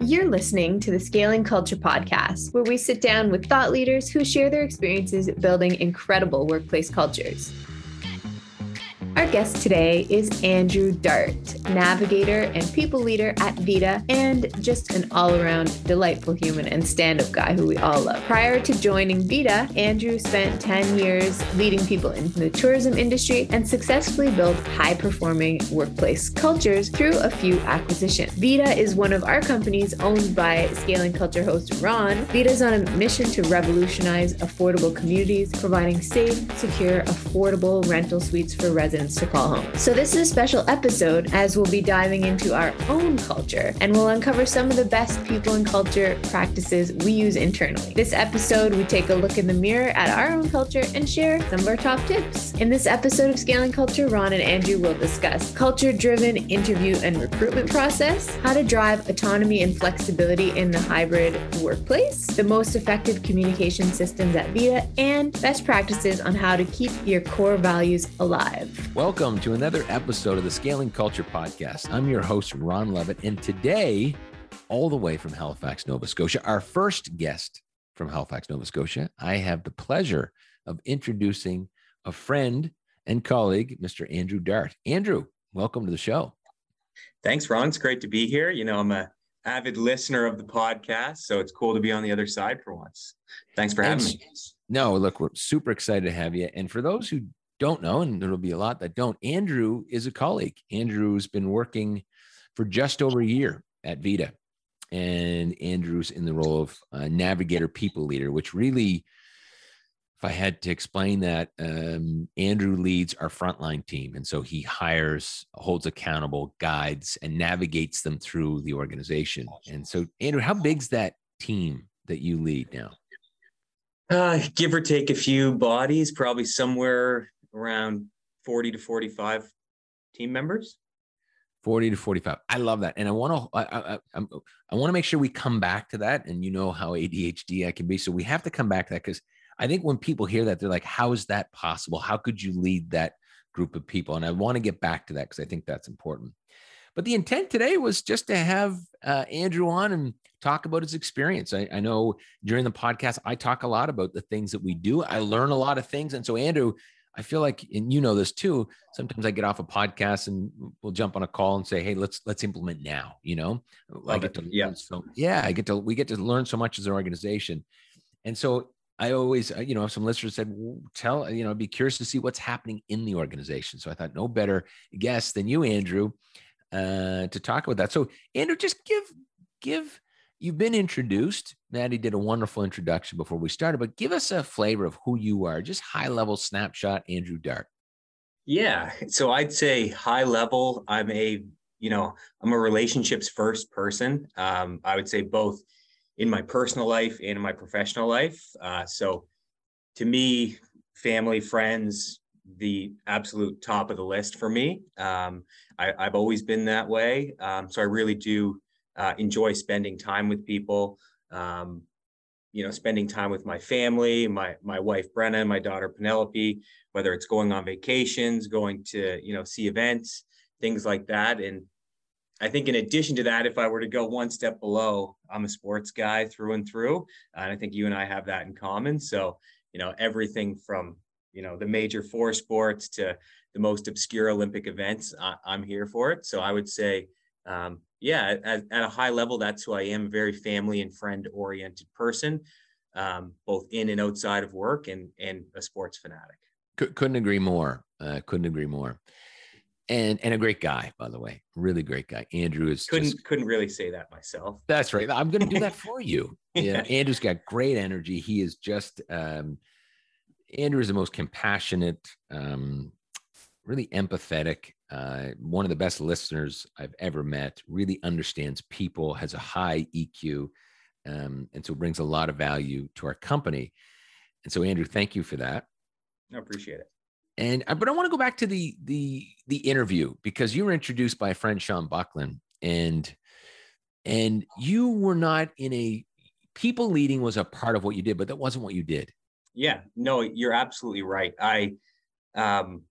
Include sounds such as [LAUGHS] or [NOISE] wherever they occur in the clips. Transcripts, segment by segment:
You're listening to the Scaling Culture Podcast, where we sit down with thought leaders who share their experiences building incredible workplace cultures. Our guest today is Andrew Dart, navigator and people leader at Vita, and just an all around delightful human and stand up guy who we all love. Prior to joining Vita, Andrew spent 10 years leading people in the tourism industry and successfully built high performing workplace cultures through a few acquisitions. Vita is one of our companies owned by Scaling Culture host Ron. Vita is on a mission to revolutionize affordable communities, providing safe, secure, affordable rental suites for residents to call home. So, this is a special episode as we'll be diving into our own culture and we'll uncover some of the best people and culture practices we use internally. This episode, we take a look in the mirror at our own culture and share some of our top tips. In this episode of Scaling Culture, Ron and Andrew will discuss culture driven interview and recruitment process, how to drive autonomy and flexibility in the hybrid workplace, the most effective communication systems at Vita, and best practices on how to keep your core values alive. Welcome to another episode of the Scaling Culture Podcast. I'm your host, Ron Levitt, and today, all the way from Halifax, Nova Scotia, our first guest from Halifax, Nova Scotia, I have the pleasure of introducing a friend and colleague, Mr. Andrew Dart. Andrew, welcome to the show. Thanks, Ron. It's great to be here. You know, I'm a avid listener of the podcast, so it's cool to be on the other side for once. Thanks for having me. No, look, we're super excited to have you. And for those who don't know, and there'll be a lot that don't, Andrew is a colleague. Andrew's been working for just over a year at Vita. And Andrew's in the role of navigator people leader, which really, if I had to explain that, um, Andrew leads our frontline team. And so he hires, holds accountable, guides, and navigates them through the organization. And so, Andrew, how big's that team that you lead now? Uh, give or take a few bodies, probably somewhere around 40 to 45 team members. 40 to 45 i love that. And i want to I, I, I, I want to make sure we come back to that and you know how adhd i can be. So we have to come back to that because i think when people hear that they're like how is that possible? How could you lead that group of people? And i want to get back to that because i think that's important. But the intent today was just to have uh, andrew on and talk about his experience. I, I know during the podcast i talk a lot about the things that we do. I learn a lot of things. And so andrew I feel like, and you know this too. Sometimes I get off a podcast and we'll jump on a call and say, "Hey, let's let's implement now." You know, Love I get to yeah, so yeah, I get to we get to learn so much as an organization, and so I always, uh, you know, some listeners said, "Tell you know, I'd be curious to see what's happening in the organization." So I thought, no better guest than you, Andrew, uh, to talk about that. So Andrew, just give give you've been introduced. Maddie did a wonderful introduction before we started, but give us a flavor of who you are, just high level snapshot, Andrew Dart. Yeah. So I'd say high level, I'm a, you know, I'm a relationships first person. Um, I would say both in my personal life and in my professional life. Uh, so to me, family, friends, the absolute top of the list for me. Um, I, have always been that way. Um, so I really do uh, enjoy spending time with people. Um, you know, spending time with my family, my my wife Brenna, my daughter Penelope, whether it's going on vacations, going to you know see events, things like that. And I think in addition to that, if I were to go one step below, I'm a sports guy through and through, and I think you and I have that in common. So you know, everything from you know the major four sports to the most obscure Olympic events, I, am here for it. So I would say um, yeah, at, at, a high level, that's who I am. A very family and friend oriented person, um, both in and outside of work, and and a sports fanatic. couldn't agree more. Uh, couldn't agree more. And and a great guy, by the way, really great guy. Andrew is couldn't just, couldn't really say that myself. That's right. I'm going to do that [LAUGHS] for you. Yeah, Andrew's got great energy. He is just um, Andrew is the most compassionate, um, really empathetic, uh, one of the best listeners I've ever met, really understands people, has a high EQ, um, and so brings a lot of value to our company. And so, Andrew, thank you for that. I appreciate it. And uh, but I want to go back to the the the interview because you were introduced by a friend Sean Buckland, and and you were not in a people leading was a part of what you did, but that wasn't what you did. Yeah, no, you're absolutely right. I um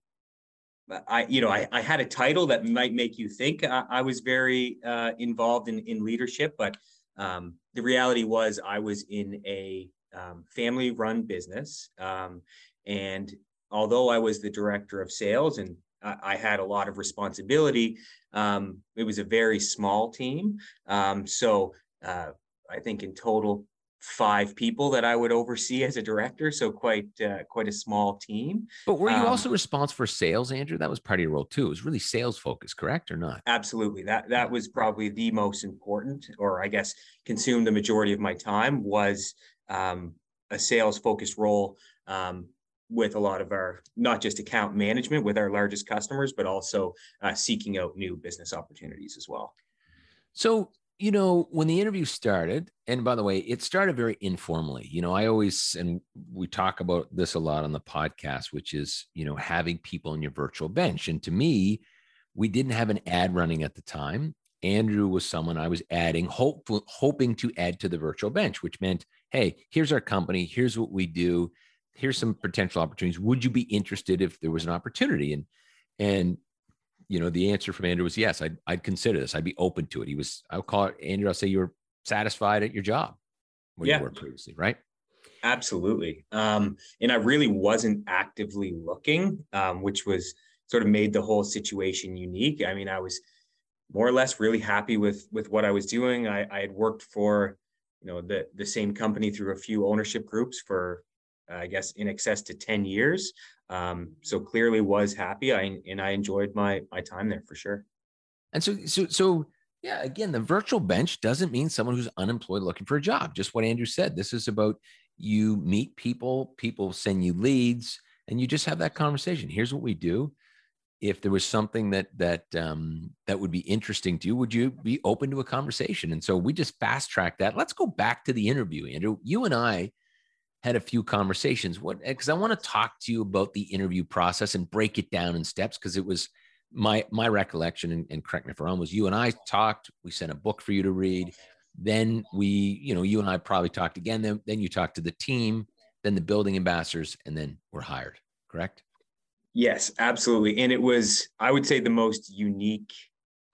I, you know, I, I had a title that might make you think I, I was very uh, involved in, in leadership, but um, the reality was I was in a um, family run business. Um, and although I was the director of sales and I, I had a lot of responsibility, um, it was a very small team. Um, so uh, I think in total, five people that I would oversee as a director. So quite uh, quite a small team. But were you um, also responsible for sales, Andrew? That was part of your role too. It was really sales focused, correct or not? Absolutely. That that was probably the most important, or I guess consumed the majority of my time was um, a sales focused role um, with a lot of our not just account management with our largest customers, but also uh, seeking out new business opportunities as well. So you know when the interview started and by the way it started very informally you know i always and we talk about this a lot on the podcast which is you know having people in your virtual bench and to me we didn't have an ad running at the time andrew was someone i was adding hope, hoping to add to the virtual bench which meant hey, here's our company, here's what we do, here's some potential opportunities. Would you be interested if there was an opportunity? And and you know, the answer from Andrew was yes, I'd I'd consider this. I'd be open to it. He was, I'll call it Andrew, I'll say you were satisfied at your job where yeah. you were previously, right? Absolutely. Um, and I really wasn't actively looking, um, which was sort of made the whole situation unique. I mean, I was more or less really happy with with what I was doing. I, I had worked for you know the the same company through a few ownership groups for I guess in excess to 10 years. Um, so clearly was happy. I and I enjoyed my my time there for sure. And so so so yeah, again, the virtual bench doesn't mean someone who's unemployed looking for a job. Just what Andrew said. This is about you meet people, people send you leads, and you just have that conversation. Here's what we do if there was something that that um, that would be interesting to you, would you be open to a conversation? And so we just fast track that. Let's go back to the interview, Andrew. You and I had a few conversations. What because I want to talk to you about the interview process and break it down in steps because it was my my recollection and, and correct me if I'm wrong was you and I talked. We sent a book for you to read. Then we, you know, you and I probably talked again. Then then you talked to the team, then the building ambassadors, and then we're hired. Correct? Yes, absolutely. And it was, I would say, the most unique,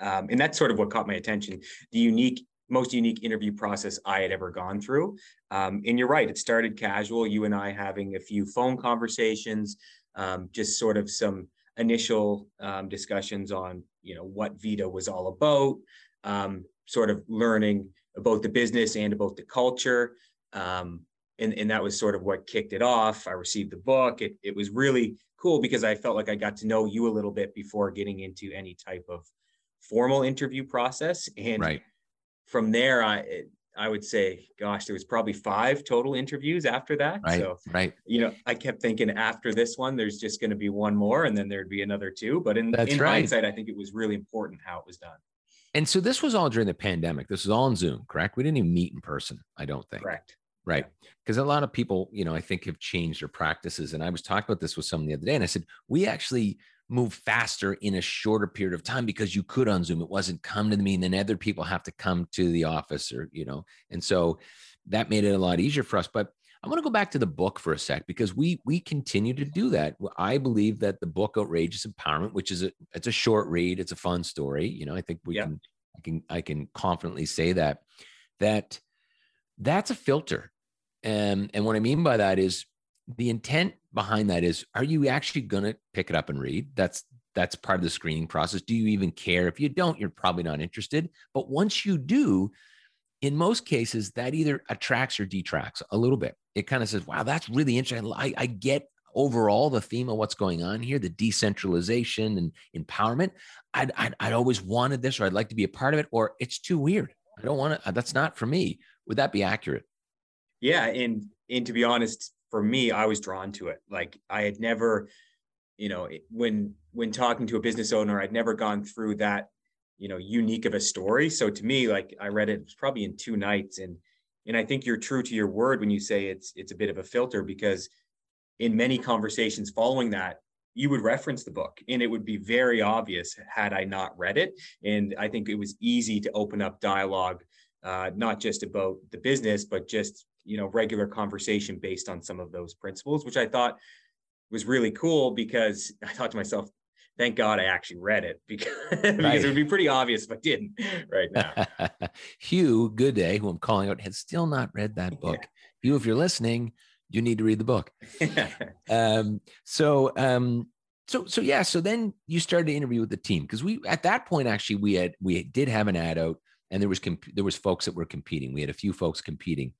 um, and that's sort of what caught my attention the unique, most unique interview process I had ever gone through. Um, and you're right, it started casual, you and I having a few phone conversations, um, just sort of some initial um, discussions on, you know, what Vita was all about, um, sort of learning about the business and about the culture. Um, and, and that was sort of what kicked it off. I received the book. It, it was really cool because I felt like I got to know you a little bit before getting into any type of formal interview process. And right. From there, I I would say, gosh, there was probably five total interviews after that. Right. So, right. You know, I kept thinking after this one, there's just going to be one more, and then there'd be another two. But in, in right. hindsight, I think it was really important how it was done. And so this was all during the pandemic. This was all on Zoom, correct? We didn't even meet in person. I don't think. Correct. Right. Because a lot of people, you know, I think have changed their practices. And I was talking about this with someone the other day, and I said, we actually move faster in a shorter period of time because you could on Zoom. It wasn't come to me and then other people have to come to the office or, you know, and so that made it a lot easier for us. But I want to go back to the book for a sec because we we continue to do that. I believe that the book Outrageous Empowerment, which is a it's a short read, it's a fun story. You know, I think we can I can I can confidently say that that that's a filter and, and what I mean by that is the intent behind that is are you actually going to pick it up and read? That's that's part of the screening process. Do you even care? If you don't, you're probably not interested. But once you do, in most cases, that either attracts or detracts a little bit. It kind of says, wow, that's really interesting. I, I get overall the theme of what's going on here, the decentralization and empowerment. I'd, I'd, I'd always wanted this, or I'd like to be a part of it, or it's too weird. I don't want to, uh, that's not for me. Would that be accurate? yeah and and to be honest for me i was drawn to it. Like i had never you know when when talking to a business owner i'd never gone through that you know unique of a story. So to me like i read it, probably in two nights. And and i think you're true to your word when you say it's it's a bit of a filter because in many conversations following that you would reference the book and it would be very obvious had i not read it. And i think it was easy to open up dialogue uh, not just about the business but just you know regular conversation based on some of those principles which i thought was really cool because i thought to myself thank God I actually read it [LAUGHS] because, because it would be pretty obvious if I didn't [LAUGHS] right now. [LAUGHS] Hugh Gooday, who I'm calling out, has still not read that book. Yeah. Hugh, if you're listening, you need to read the book. um, so, um, so, so yeah. So then you started to interview with the team because we, at that point, actually, we had we did have an ad out, and there was comp- there was folks that were competing. We had a few folks competing,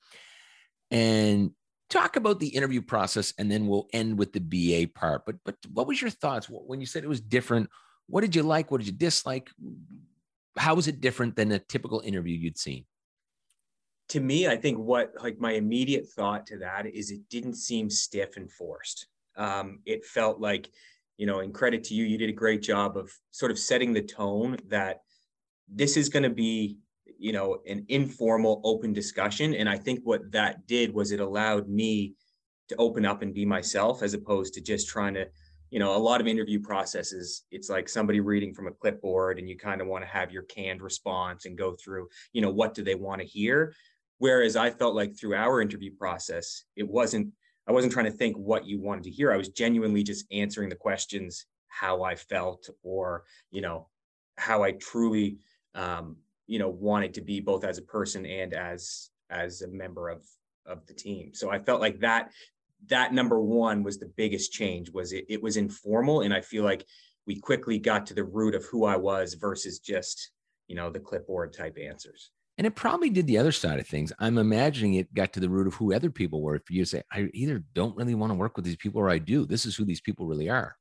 and talk about the interview process and then we'll end with the BA part. But but what was your thoughts when you said it was different? What did you like? What did you dislike? How was it different than a typical interview you'd seen? To me, I think what like my immediate thought to that is it didn't seem stiff and forced. Um, it felt like, you know, and credit to you, you did a great job of sort of setting the tone that this is going to be you know an informal open discussion. And i think what that did was it allowed me to open up and be myself as opposed to just trying to you know a lot of interview processes it's like somebody reading from a clipboard and you kind of want to have your canned response and go through you know what do they want to hear. Whereas i felt like through our interview process it wasn't i wasn't trying to think what you wanted to hear. I was genuinely just answering the questions how i felt or you know how i truly um, you know wanted to be both as a person and as as a member of of the team. So i felt like that that number one was the biggest change was it, it was informal and i feel like we quickly got to the root of who i was versus just you know the clipboard type answers. And it probably did the other side of things. I'm imagining it got to the root of who other people were. For you to say i either don't really want to work with these people or i do this is who these people really are.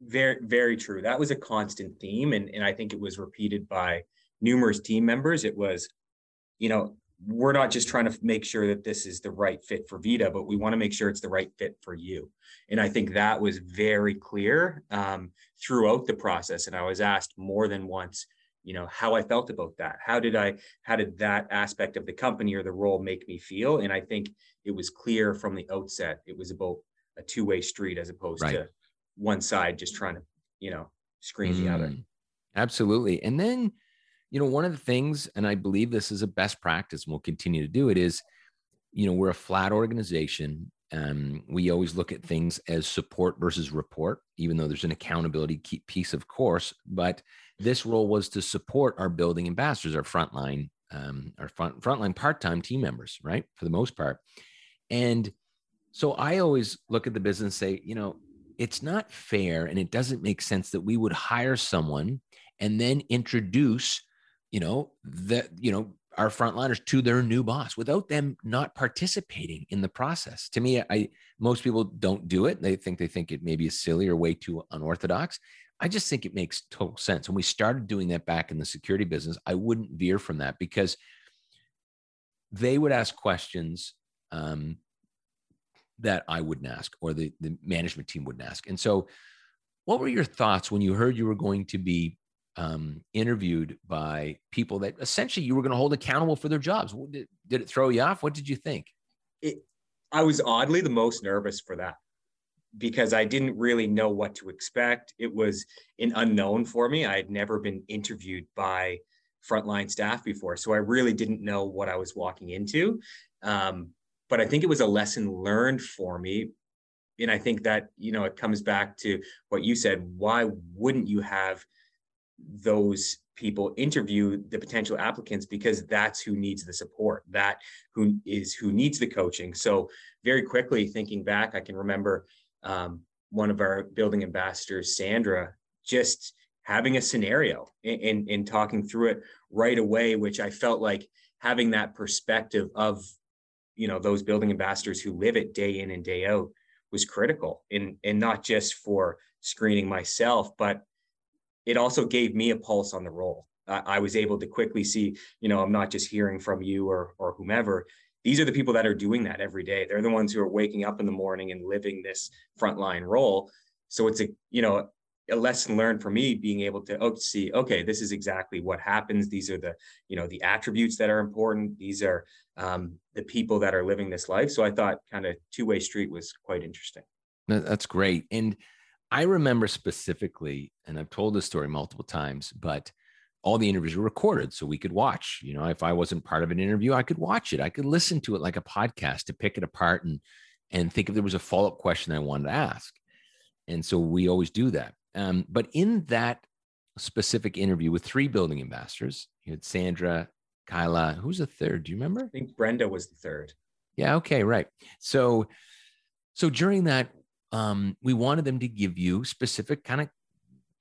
Very very true. That was a constant theme and, and i think it was repeated by numerous team members. It was, you know, we're not just trying to make sure that this is the right fit for Vita, but we want to make sure it's the right fit for you. And I think that was very clear um, throughout the process. And I was asked more than once, you know, how I felt about that. How did I, how did that aspect of the company or the role make me feel? And I think it was clear from the outset, it was about a two way street as opposed right. to one side just trying to, you know, screen mm, the other. Mm, absolutely. And then, you know, one of the things, and I believe this is a best practice, and we'll continue to do it, is, you know, we're a flat organization. Um, we always look at things as support versus report, even though there's an accountability piece, of course. But this role was to support our building ambassadors, our frontline, um, our front frontline part-time team members, right, for the most part. And so I always look at the business and say, you know, it's not fair and it doesn't make sense that we would hire someone and then introduce you know, that, you know, our frontliners to their new boss without them not participating in the process. To me, I most people don't do it. They think they think it maybe is silly or way too unorthodox. I just think it makes total sense. When we started doing that back in the security business, I wouldn't veer from that because they would ask questions um, that I wouldn't ask or the, the management team wouldn't ask. And so, what were your thoughts when you heard you were going to be um, interviewed by people that essentially you were going to hold accountable for their jobs. Did, did it throw you off? What did you think? It, I was oddly the most nervous for that because I didn't really know what to expect. It was an unknown for me. I had never been interviewed by frontline staff before, so I really didn't know what I was walking into. Um, but I think it was a lesson learned for me. And I think that, you know, it comes back to what you said. Why wouldn't you have those people interview the potential applicants because that's who needs the support that who is who needs the coaching. So very quickly thinking back i can remember um, one of our building ambassadors sandra just having a scenario and, and, talking through it right away which i felt like having that perspective of you know those building ambassadors who live it day in and day out was critical. And and not just for screening myself but it also gave me a pulse on the role. I, I was able to quickly see, you know, I'm not just hearing from you or or whomever. These are the people that are doing that every day. They're the ones who are waking up in the morning and living this frontline role. So it's a, you know, a lesson learned for me being able to oh, see okay this is exactly what happens these are the you know the attributes that are important these are um, the people that are living this life so i thought kind of two-way street was quite interesting that's great and I remember specifically, and I've told this story multiple times, but all the interviews were recorded so we could watch. You know, if I wasn't part of an interview, I could watch it. I could listen to it like a podcast to pick it apart and and think if there was a follow-up question I wanted to ask. And so we always do that. Um, but in that specific interview with three building ambassadors, you had Sandra, Kyla. Who's the third? Do you remember? I think Brenda was the third. Yeah. Okay. Right. So, so during that, um, we wanted them to give you specific kind of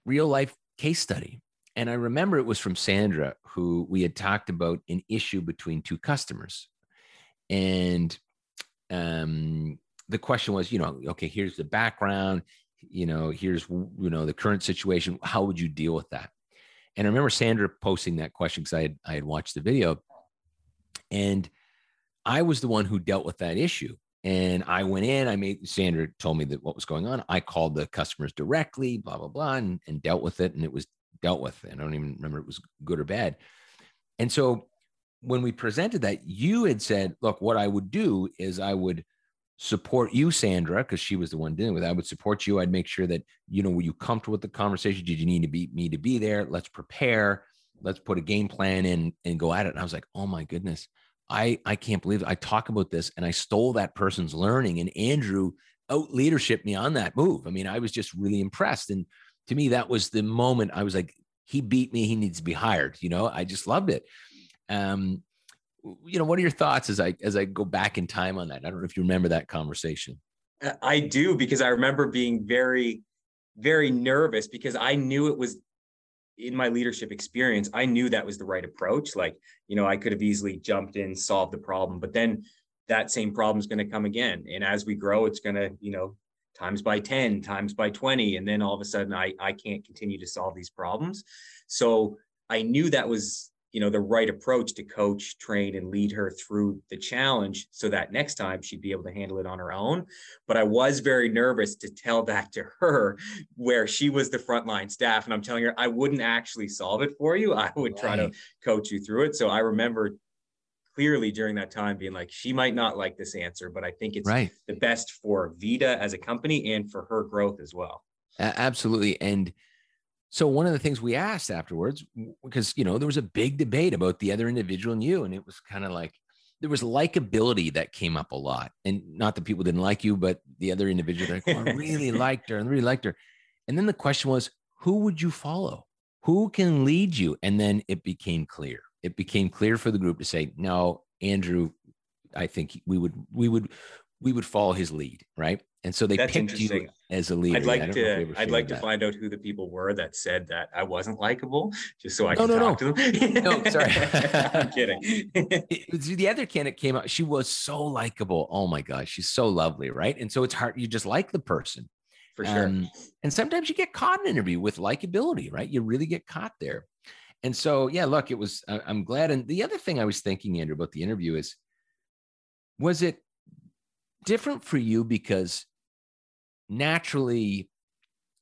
real life case study. And I remember it was from Sandra, who we had talked about an issue between two customers. And um, the question was, you know, okay, here's the background, you know, here's, you know, the current situation. How would you deal with that? And I remember Sandra posting that question because I had, I had watched the video. And I was the one who dealt with that issue. And I went in, I made Sandra told me that what was going on. I called the customers directly, blah, blah, blah, and, and dealt with it. And it was dealt with. And I don't even remember it was good or bad. And so when we presented that, you had said, look, what I would do is I would support you, Sandra, because she was the one dealing with it. I would support you. I'd make sure that, you know, were you comfortable with the conversation? Did you need to be me to be there? Let's prepare. Let's put a game plan in and go at it. And I was like, oh my goodness. I I can't believe. I talk about this and I stole that person's learning and Andrew out leadership me on that move. I mean, I was just really impressed. And to me, that was the moment I was like, he beat me. He needs to be hired. You know, I just loved it. Um, you know, what are your thoughts as I as I go back in time on that? I don't know if you remember that conversation. I do because I remember being very, very nervous because I knew it was in my leadership experience, I knew that was the right approach. Like, you know, I could have easily jumped in, solved the problem, but then that same problem is going to come again. And as we grow, it's going to, you know, times by 10, times by 20. And then all of a sudden I, I can't continue to solve these problems. So I knew that was you know the right approach to coach train and lead her through the challenge so that next time she'd be able to handle it on her own. But i was very nervous to tell that to her where she was the frontline staff. And i'm telling her i wouldn't actually solve it for you. I would try to coach you through it. So i remember clearly during that time being like she might not like this answer but i think it's right. the best for vita as a company and for her growth as well. Absolutely. And so one of the things we asked afterwards, because you know there was a big debate about the other individual and you, and it was kind of like there was likability that came up a lot, and not that people didn't like you, but the other individual, like, oh, I [LAUGHS] really liked her, and really liked her, and then the question was, who would you follow? Who can lead you? And then it became clear. It became clear for the group to say, no, Andrew, I think we would we would we would follow his lead, right? And so they That's picked you as a leader. I'd like to I'd like to that. find out who the people were that said that I wasn't likable, just so I no, can no, talk no. to them. [LAUGHS] no, sorry. [LAUGHS] I'm kidding. [LAUGHS] the other candidate came out. She was so likable. Oh my gosh, she's so lovely, right? And so it's hard. You just like the person. For sure. Um, and sometimes you get caught in an interview with likability, right? You really get caught there. And so, yeah, look, it was, I'm glad. And the other thing I was thinking, Andrew, about the interview is, was it different for you because naturally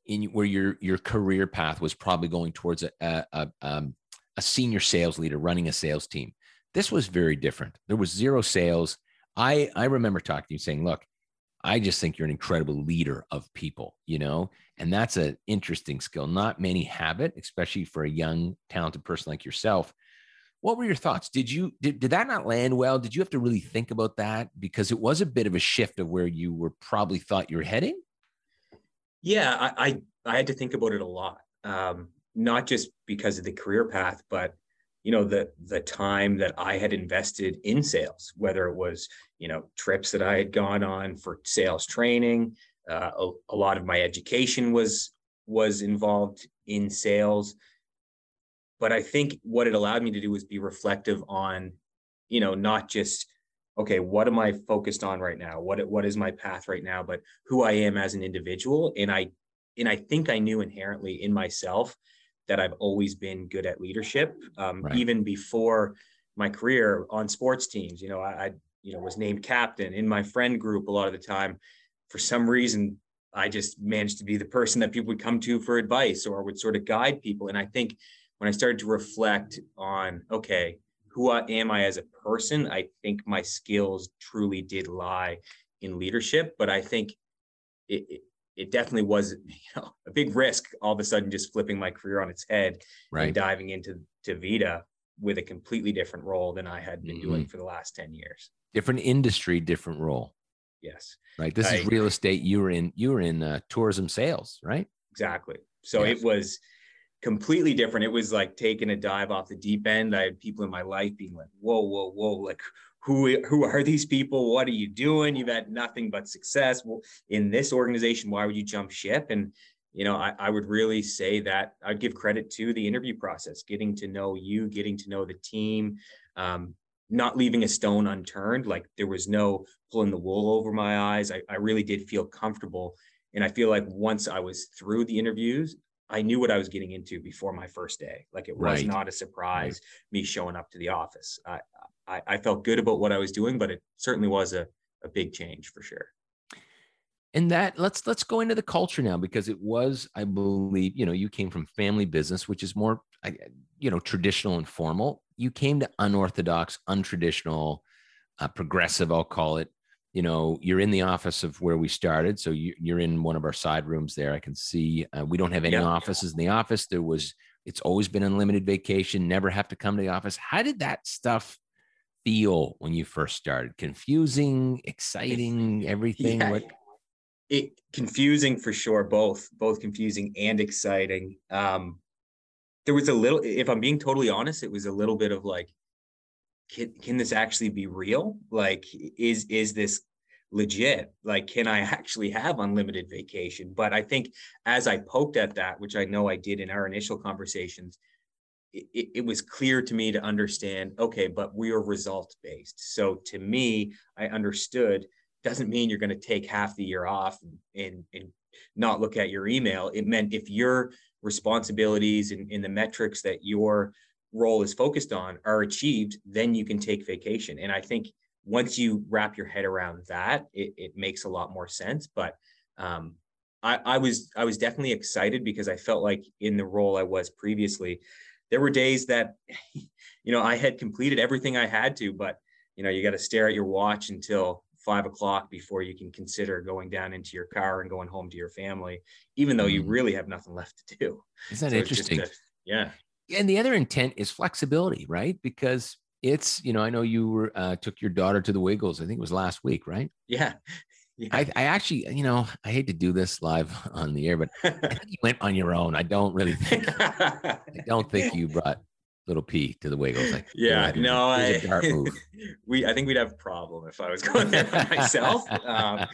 in where your your career path was probably going towards a a, a, um, a senior sales leader running a sales team. This was very different. There was zero sales. I i remember talking to you saying look i just think you're an incredible leader of people you know? And that's an interesting skill. Not many have it especially for a young talented person like yourself what were your thoughts? Did you did, did that not land well? Did you have to really think about that? Because it was a bit of a shift of where you were probably thought you were heading? Yeah i i, I had to think about it a lot. Um, not just because of the career path but you know the the time that i had invested in sales whether it was you know trips that i had gone on for sales training uh, a, a lot of my education was was involved in sales but I think what it allowed me to do was be reflective on, you know, not just okay, what am I focused on right now? What what is my path right now? But who I am as an individual, and I and I think I knew inherently in myself that I've always been good at leadership, um, right. even before my career on sports teams. You know, I, I you know was named captain in my friend group a lot of the time. For some reason, I just managed to be the person that people would come to for advice or would sort of guide people. And I think when I started to reflect on, okay, who am I as a person? I think my skills truly did lie in leadership, but I think it, it, it definitely was [LAUGHS] you know, a big risk all of a sudden just flipping my career on its head right. and diving into to Vita with a completely different role than I had been mm-hmm. doing for the last 10 years. Different industry, different role. Yes. Right. This I, is real estate. You were in you were in uh, tourism sales, right? exactly. So yes. it was completely different. It was like taking a dive off the deep end. I had people in my life being like, whoa, whoa, whoa, like who who are these people? What are you doing? You've had nothing but success well, in this organization. Why would you jump ship? And you know, I, I would really say that I'd give credit to the interview process, getting to know you, getting to know the team, um, not leaving a stone unturned. Like there was no pulling the wool over my eyes. I, I really did feel comfortable. And I feel like once I was through the interviews, I knew what I was getting into before my first day. Like it was right. not a surprise right. me showing up to the office. I, I, I felt good about what I was doing, but it certainly was a, a big change for sure. And that let's let's go into the culture now because it was, I believe, you know, you came from family business, which is more, you know, traditional and formal. You came to unorthodox, untraditional, uh, progressive, I'll call it, you know you're in the office of where we started so you, are in one of our side rooms there i can see uh, we don't have any offices in the office there was it's always been unlimited vacation never have to come to the office. How did that stuff feel when you first started? Confusing exciting everything yeah. what? It confusing for sure both both confusing and exciting. Um there was a little if i'm being totally honest it was a little bit of like can, can this actually be real? Like, is is this legit? Like, can I [LAUGHS] actually have unlimited vacation? But I think as I poked at that, which I know I did in our initial conversations, it, it was clear to me to understand. Okay, but we are result based. So to me, I understood doesn't mean you're going to take half the year off and, and, and not look at your email. It meant if your responsibilities and in the metrics that you're role is focused on are achieved, then you can take vacation. And I think once you wrap your head around that, it, it makes a lot more sense. But um, I, I was I was definitely excited because I felt like in the role I was previously, there were days that, [LAUGHS] you know, I had completed everything I had to, but you know, you got to stare at your watch until five o'clock before you can consider going down into your car and going home to your family, even though you mm. really have nothing left to do. Isn't that so interesting? A, yeah and the other intent is flexibility, right? Because it's you know I know you were uh, took your daughter to the Wiggles. I think it was last week, right? Yeah. [LAUGHS] yeah. I, I actually, you know, I hate to do this live [LAUGHS] on the air, but I [LAUGHS] think you went on your own. I don't really think, I don't think you brought little P to the Wiggles. Like, yeah, no, I, [LAUGHS] we, I think we'd have a problem if I was going there by myself. [LAUGHS] um,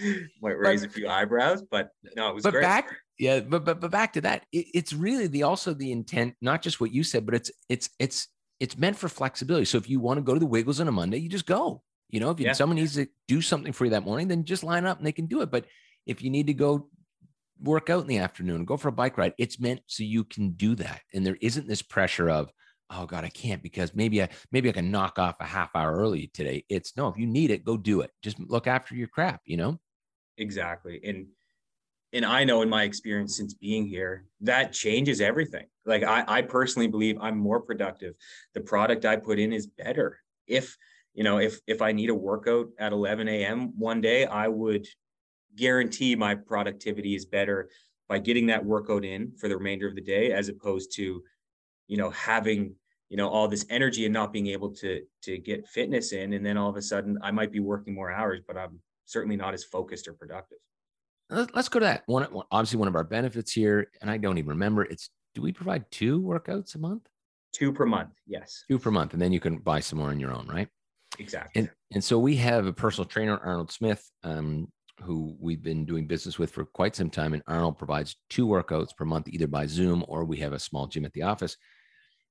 might raise but, a few eyebrows, but no, it was but great. back, yeah, but but but back to that, it, it's really the also the intent, not just what you said, but it's it's it's it's meant for flexibility. So if you want to go to the Wiggles on a Monday, you just go. You know, if you, yeah. someone needs to do something for you that morning, then just line up and they can do it. But if you need to go work out in the afternoon, go for a bike ride, it's meant so you can do that. And there isn't this pressure of, oh God, I can't because maybe I maybe I can knock off a half hour early today. It's no, if you need it, go do it. Just look after your crap, you know? Exactly. And and I know in my experience since being here, that changes everything. Like I, I personally believe I'm more productive. The product I put in is better. If you know, if if I need a workout at 11 a.m. one day, I would guarantee my productivity is better by getting that workout in for the remainder of the day, as opposed to, you know, having you know all this energy and not being able to to get fitness in, and then all of a sudden I might be working more hours, but I'm certainly not as focused or productive. Let's go to that one. Obviously, one of our benefits here, and I don't even remember. It's do we provide two workouts a month? Two per month, yes. Two per month, and then you can buy some more on your own, right? Exactly. And and so we have a personal trainer, Arnold Smith, um, who we've been doing business with for quite some time, and Arnold provides two workouts per month, either by Zoom or we have a small gym at the office.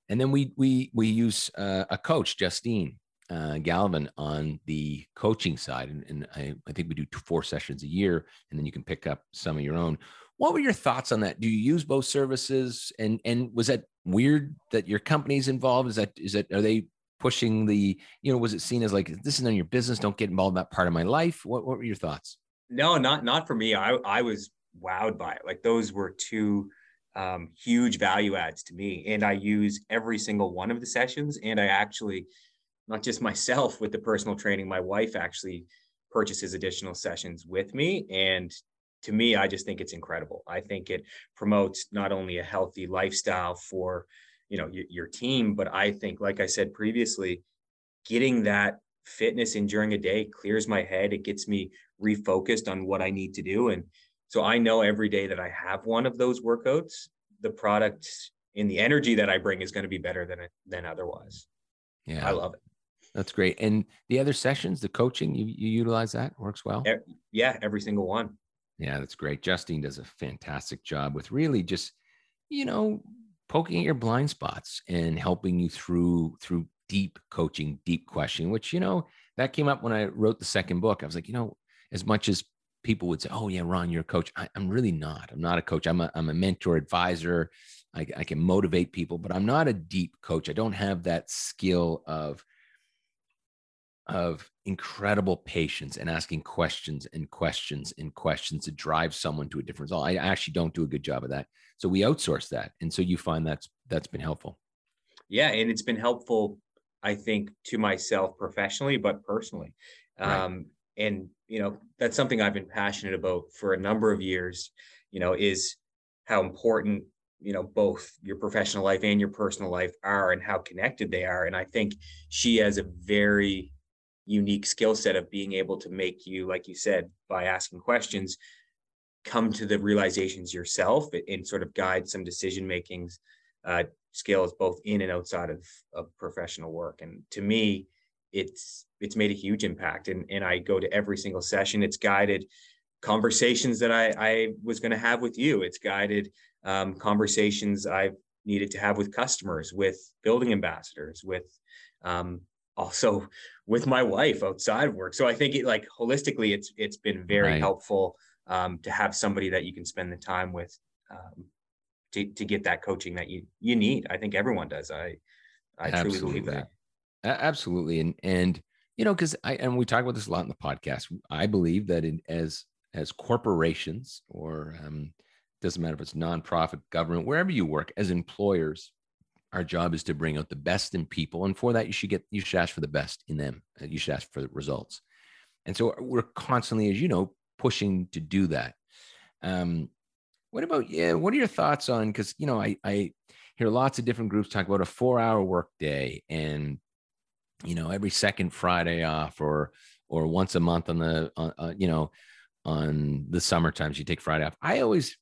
And then we we we use uh, a coach, Justine, uh, Galvin on the coaching side, and, and I, I, think we do two, four sessions a year, and then you can pick up some of your own. What were your thoughts on that? Do you use both services? And and was that weird that your company's involved? Is that is that are they pushing the you know was it seen as like this is none of your business? Don't get involved in that part of my life. What what were your thoughts? No, not not for me. I I was wowed by it. Like those were two um, huge value adds to me, and I use every single one of the sessions, and I actually not just [LAUGHS] myself with the personal training, my wife actually purchases additional sessions with me. And to me, I just think it's incredible. I think it promotes not only a healthy lifestyle for, you know, your, your team, but I think, like I said previously, getting that fitness in during a day clears my head. It gets me refocused on what I need to do. And So I know every day that I have one of those workouts, the product and the energy that I bring is going to be better than it than otherwise. Yeah. I love it. That's great. And the other sessions, the coaching, you, you utilize that works well. Yeah, every single one. Yeah, that's great. Justine does a fantastic job with really just, you know, poking at your blind spots and helping you through through deep coaching, deep questioning, which, you know, that came up when I wrote the second book. I was like, you know, as much as people would say, "Oh yeah, Ron, you're a coach." I, am really not. I'm not a coach. I'm a I'm a mentor, advisor. I, I can motivate people, but I'm not a deep coach. I don't have that skill of of incredible patience and asking questions and questions and questions to drive someone to a different result. I actually don't do a good job of that. So we outsource that. And so you find that's that's been helpful. Yeah, and it's been helpful I think to myself professionally but personally. Right. Um and you know that's something i've been passionate about for a number of years you know is how important you know both your professional life and your personal life are and how connected they are. And i think she has a very unique skill set of being able to make you like you said by asking questions come to the realizations yourself and sort of guide some decision makings uh, skills both in and outside of, of professional work. And to me it's it's made a huge impact and and I go to every single session. It's guided conversations that I I was going to have with you. It's guided um, conversations I've needed to have with customers with building ambassadors with um, also with my wife outside of work. So I think it like holistically it's it's been very right. helpful um, to have somebody that you can spend the time with um, to, to get that coaching that you you need. I think everyone does. I I Absolutely. truly believe that Absolutely. And, and, you know, cause I, and we talk about this a lot in the podcast. I believe that in, as, as corporations or, um, doesn't matter if it's nonprofit, government, wherever you work as employers, our job is to bring out the best in people. And for that, you should get, you should ask for the best in them. Uh, you should ask for the results. And so we're constantly, as you know, pushing to do that. Um, what about, yeah, what are your thoughts on, cause, you know, I, I hear lots of different groups talk about a four hour work day and you know every second friday off or or once a month on the uh, you know on the summer times you take friday off i always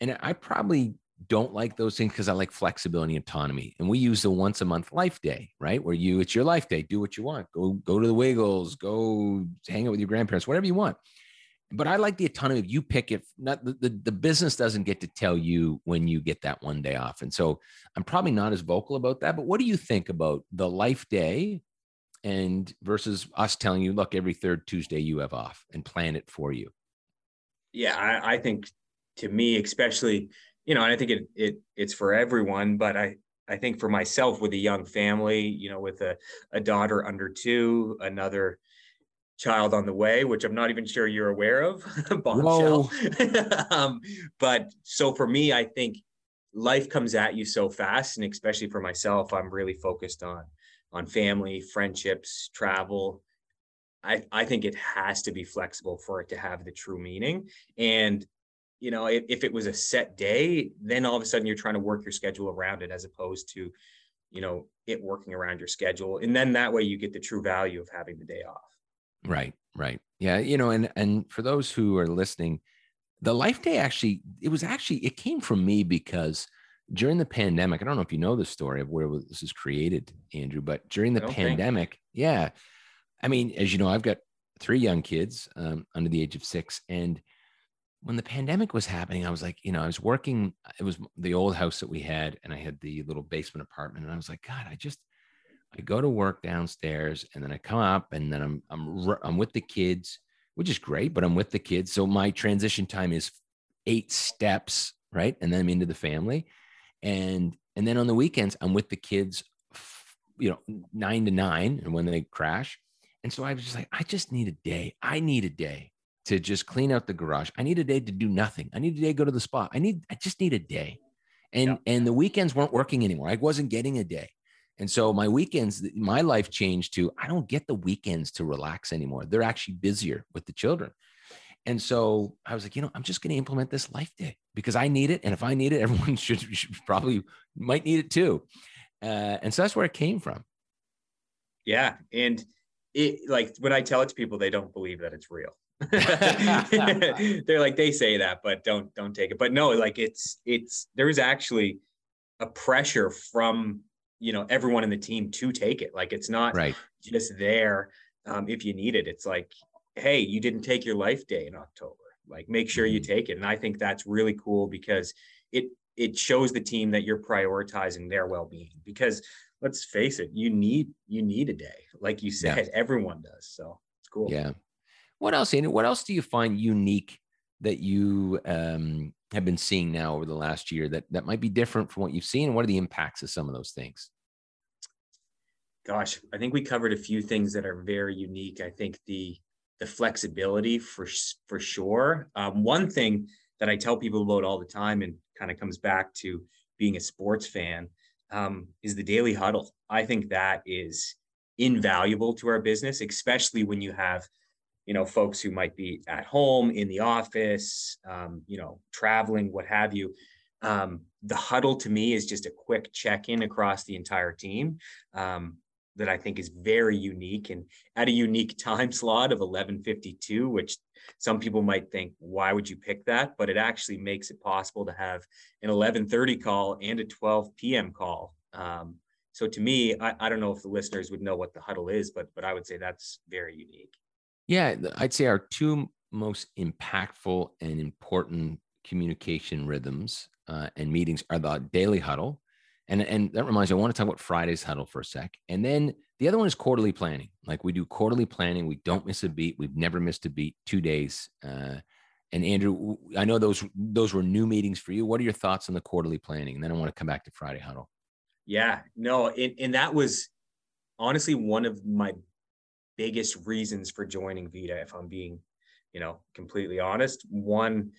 and i probably don't like those things because i like flexibility and autonomy and we use the once a month life day right where you it's your life day do what you want go go to the wiggles go hang out with your grandparents whatever you want but I like the autonomy of you pick it. Not the, the, the business doesn't get to tell you when you get that one day off. And so I'm probably not as vocal about that. But what do you think about the life day and versus us telling you, look, every third Tuesday you have off and plan it for you? Yeah, I, I think to me, especially, you know, and I think it it it's for everyone, but I I think for myself with a young family, you know, with a, a daughter under two, another child on the way, which I'm not even sure you're aware of, [LAUGHS] bombshell. [LAUGHS] um, but so for me, I think life comes at you so fast, and especially for myself, I'm really focused on on family, friendships, travel. I, I think it has to be flexible for it to have the true meaning. And, you know, if, if it was a set day, then all of a sudden you're trying to work your schedule around it as opposed to, you know, it working around your schedule. And then that way you get the true value of having the day off. Right, right. Yeah. You know, and and for those who are listening, the life day actually, it was actually, it came from me because during the pandemic, I don't know if you know the story of where this is created, Andrew, but during the pandemic, yeah. I mean, as you know, I've got three young kids um, under the age of six. And when the pandemic was happening, I was like, you know, I was working, it was the old house that we had, and I had the little basement apartment. And I was like, God, I just, I go to work downstairs and then I come up and then I'm, I'm, I'm with the kids, which is great, but I'm with the kids. So my transition time is eight steps, right? And then I'm into the family and and then on the weekends i'm with the kids you know nine to nine and when they crash. And so i was just like i just need a day. I need a day to just clean out the garage. I need a day to do nothing. I need a day to go to the spa. I need i just need a day. And yeah. and the weekends weren't working anymore. I wasn't getting a day. And so my weekends my life changed to i don't get the weekends to relax anymore. They're actually busier with the children and so I was like, you know, I'm just going to implement this life day because I need it. And if I need it, [LAUGHS] everyone should, should probably might need it too. Uh, and so that's where it came from. Yeah. And it like when I tell it to people, they don't believe that it's real. [LAUGHS] [LAUGHS] they're like they say that but don't don't take it but no like it's it's there's actually a pressure from you know everyone in the team to take it like it's not right just there um, if you need it it's like hey you didn't take your life day in october like make sure you mm-hmm. take it. And i think that's really cool because it it shows the team that you're prioritizing their well-being because let's face it you need you need a day like you said yeah. everyone does so it's cool. Yeah. What else Andy, what else do you find unique that you um, have been seeing now over the last year that that might be different from what you've seen? And what are the impacts of some of those things? Gosh i think we covered a few things that are very unique. I think the the flexibility for for sure. Um, one thing that i tell people about all the time and kind of comes back to being a sports fan um, is the daily huddle. I think that is invaluable to our business especially when you have you know folks who might be at home in the office um, you know traveling what have you. Um, the huddle to me is just a quick check-in across the entire team. Um, that i think is very unique and at a unique [LAUGHS] time slot of 1152 which some people might think why would you pick that but it actually makes it possible to have an 1130 call and a 12 p.m call um, so to me I, I don't know if the listeners would know what the huddle is but but i would say that's very unique yeah, I'd say our two most impactful and important communication rhythms uh, and meetings are the daily huddle. And, and that reminds me, I want to talk about Friday's huddle for a sec. And then the other one is quarterly planning. Like we do quarterly planning. We don't miss a beat. We've never missed a beat, two days. Uh, and Andrew, I know those those were new meetings for you. What are your thoughts on the quarterly planning? And then I want to come back to Friday huddle. Yeah, no, and, and that was honestly one of my biggest reasons for joining Vita, if I'm being, you know, completely honest. One,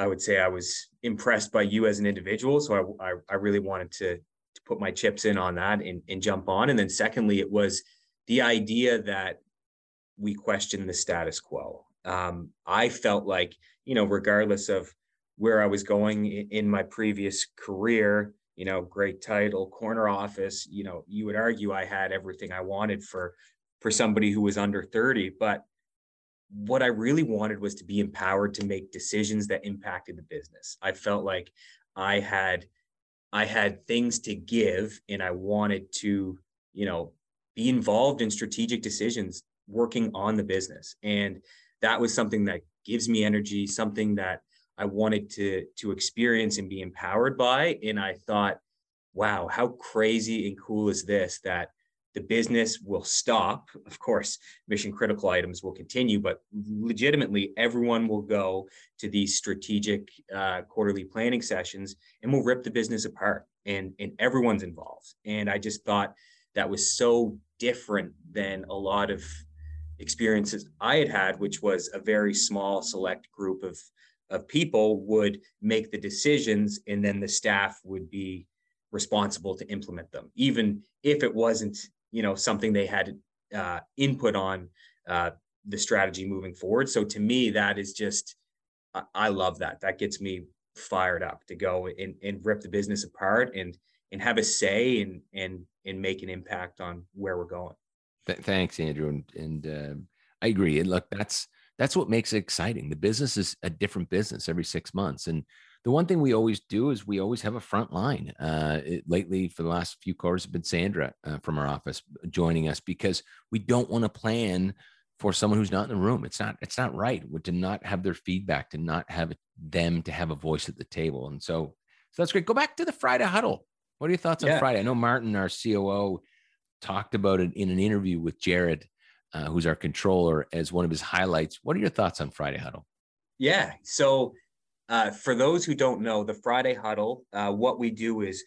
I would say I was impressed by you as an individual. So I, I, I really wanted to, to put my chips in on that and, and jump on. And then secondly, it was the idea that we question the status quo. Um, I felt like, you know, regardless of where I was going in my previous career, you know, great title, corner office, you know, you would argue I had everything I wanted for for somebody who was under 30 but what i really wanted was to be empowered to make decisions that impacted the business. I felt like i had i had things to give and i wanted to you know be involved in strategic decisions working on the business. And that was something that gives me energy something that i wanted to to experience and be empowered by. And i thought wow how crazy and cool is this that the business will stop. Of course, mission critical items will continue, but legitimately, everyone will go to these strategic uh, quarterly planning sessions and we'll rip the business apart, and and everyone's involved. And I just thought that was so different than a lot of experiences I had had, which was a very small select group of of people would make the decisions, and then the staff would be responsible to implement them, even if it wasn't you know something they had uh, input on uh, the strategy moving forward. So to me, that is just I, love that. That gets me fired up to go and, and rip the business apart and and have a say and and and make an impact on where we're going. Th- thanks, Andrew, and and uh, I agree. And look, that's that's what makes it exciting. The business is a different business every six months, and the one thing we always do is we always have a front line. Uh, it, lately, for the last few quarters, have been Sandra uh, from our office joining us because we don't want to plan for someone who's not in the room. It's not it's not right to not have their feedback, to not have them to have a voice at the table. And so, so that's great. Go back to the Friday huddle. What are your thoughts yeah. on Friday? I know Martin, our COO, talked about it in an interview with Jared, uh, who's our controller, as one of his highlights. What are your thoughts on Friday huddle? Yeah. So uh, for those who don't know, the Friday huddle, uh, what we do is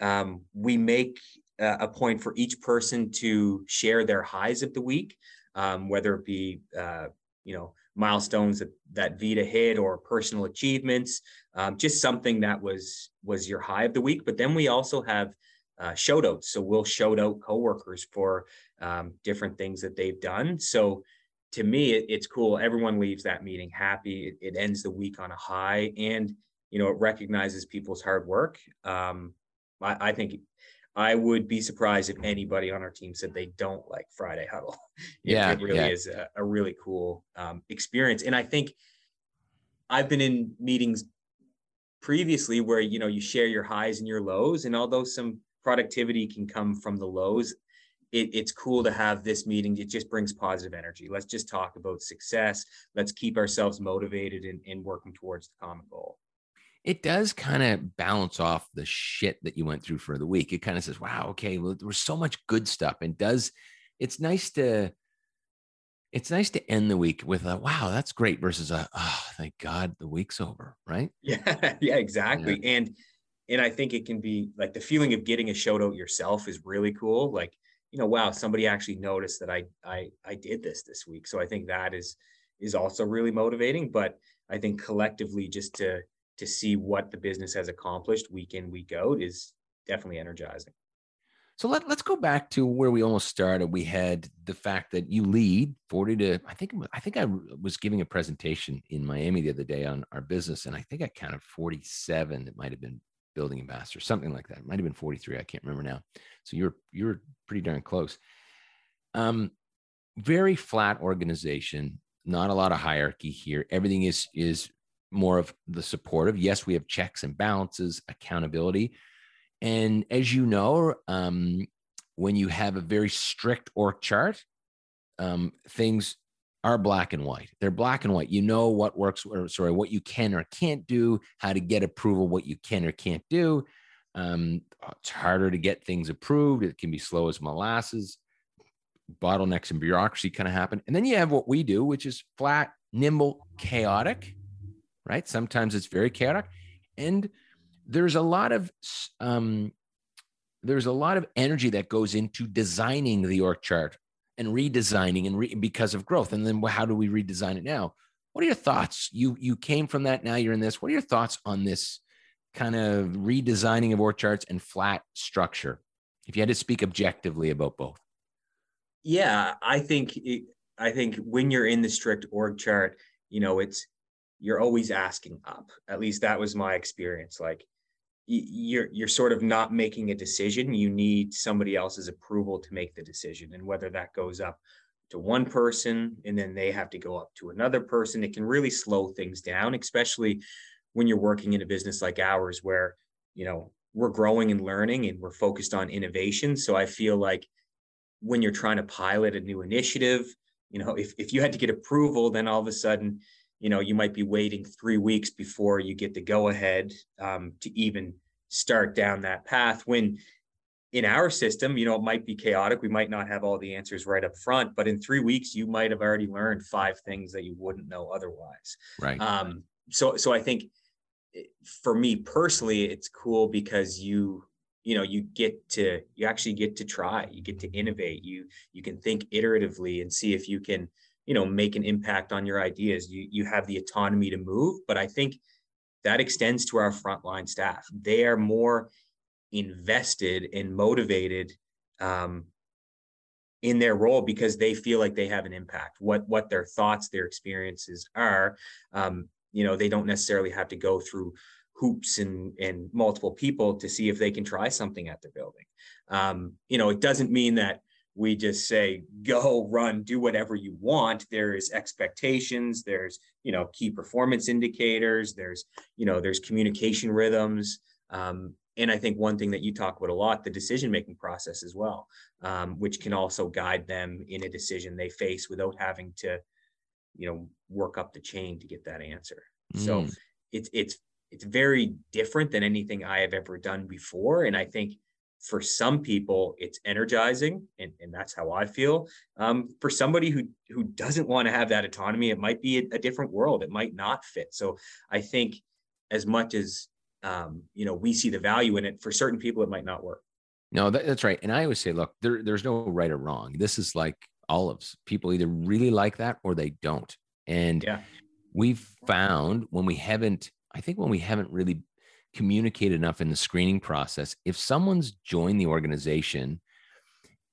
um, we make uh, a point for each person to share their highs of the week, um, whether it be uh, you know milestones that, that Vita hit or personal achievements, um, just something that was was your high of the week. But then we also have uh, shout outs. So we'll shout out coworkers for um, different things that they've done. So to me, it, it's cool. Everyone leaves that meeting happy. It, it, ends the week on a high, and you know it recognizes people's hard work. Um, I, I think I would be surprised if anybody on our team said they don't like Friday huddle. [LAUGHS] It, Yeah, it really yeah. is a, a really cool um, experience, and I think I've been in meetings previously where you know you share your highs and your lows, and although some productivity can come from the lows, it, it's cool to have this meeting. It just brings positive energy. Let's just talk about success. Let's keep ourselves motivated and, and working towards the common goal. it does kind of balance off the shit that you went through for the week. It kind of says, wow, okay, well, there was so much good stuff. And does it's nice to it's nice to end the week with a wow, that's great versus a oh, thank God the week's over, right? [LAUGHS] Yeah, yeah, exactly. And and I think it can be like the feeling of getting a shout out yourself is really cool. Like, you know, wow, somebody actually noticed that I I I did this this week. So I think that is is also really motivating, but I think collectively just to to see what the business has accomplished week in week out is definitely energizing. So let, let's go back to where we almost started. We had the fact that you lead 40 to, I think, I think I was giving a presentation in Miami the other day on our business, and I think I counted 47. It might have been building ambassador, something like that. It might have been 43. I can't remember now. So you're you're pretty darn close. Um, very flat organization, not a lot of hierarchy here. Everything is is more of the supportive. Yes, we have checks and balances, accountability. And as you know, um, when you have a very strict org chart, um, things are black and white. They're black and white. You know what works, or sorry, what you can or can't do, how to get approval, what you can or can't do. Um, it's harder to get things approved. It can be slow as molasses. Bottlenecks and bureaucracy kind of happen. And then you have what we do, which is flat, nimble, chaotic, right? Sometimes it's very chaotic. And there's a lot of um, there's a lot of energy that goes into designing the org chart and redesigning and re- because of growth. And then how do we redesign it now? What are your thoughts? You you came from that. Now you're in this. What are your thoughts on this kind of redesigning of org charts and flat structure? If you had to speak objectively about both. Yeah, I think it, I think when you're in the strict org chart, you know, it's you're always asking up. At least that was my experience. Like you're you're sort of not making a decision. You need somebody else's approval to make the decision and whether that goes up to one person and then they have to go up to another person it can really slow things down especially when you're working in a business like ours where you know we're growing and learning and we're focused on innovation. So i feel like when you're trying to pilot a new initiative you know if, if you had to get approval then all of a sudden you know you might be waiting three weeks before you get the go ahead um, to even start down that path when in our system you know it might be chaotic. We might not have all the answers right up front but in three weeks you might have already learned five things that you wouldn't know otherwise. Right. Um, so so i think eh, for me personally it's cool because you you know you get to you actually get to try you get to innovate you you can think iteratively and see if you can you know make an impact on your ideas. You you have the autonomy to move but i think that extends to our frontline staff. They are more invested and motivated um, in their role because they feel like they have an impact. What what their thoughts their experiences are um, you know they don't necessarily have to go through hoops and and multiple people to see if they can try something at their building. Um, you know it doesn't mean that we just say go run do whatever you want there's expectations there's you know key performance indicators there's you know there's communication rhythms um, and i think one thing that you talk about a lot the decision making process as well um, which can also guide them in a decision they face without having to you know work up the chain to get that answer mm. so it's it's it's very different than anything i have ever done before and i think for some people it's energizing and, and that's how i feel. Um, for somebody who who doesn't want to have that autonomy it might be a, a, different world. It might not fit. So i think as much as um, you know we see the value in it for certain people it might not work. No that, that's right. And i always say look there, there's no right or wrong. This is like olives people either really like that or they don't. And yeah. we've found when we haven't i think when we haven't really communicate enough in the screening process. If someone's joined the organization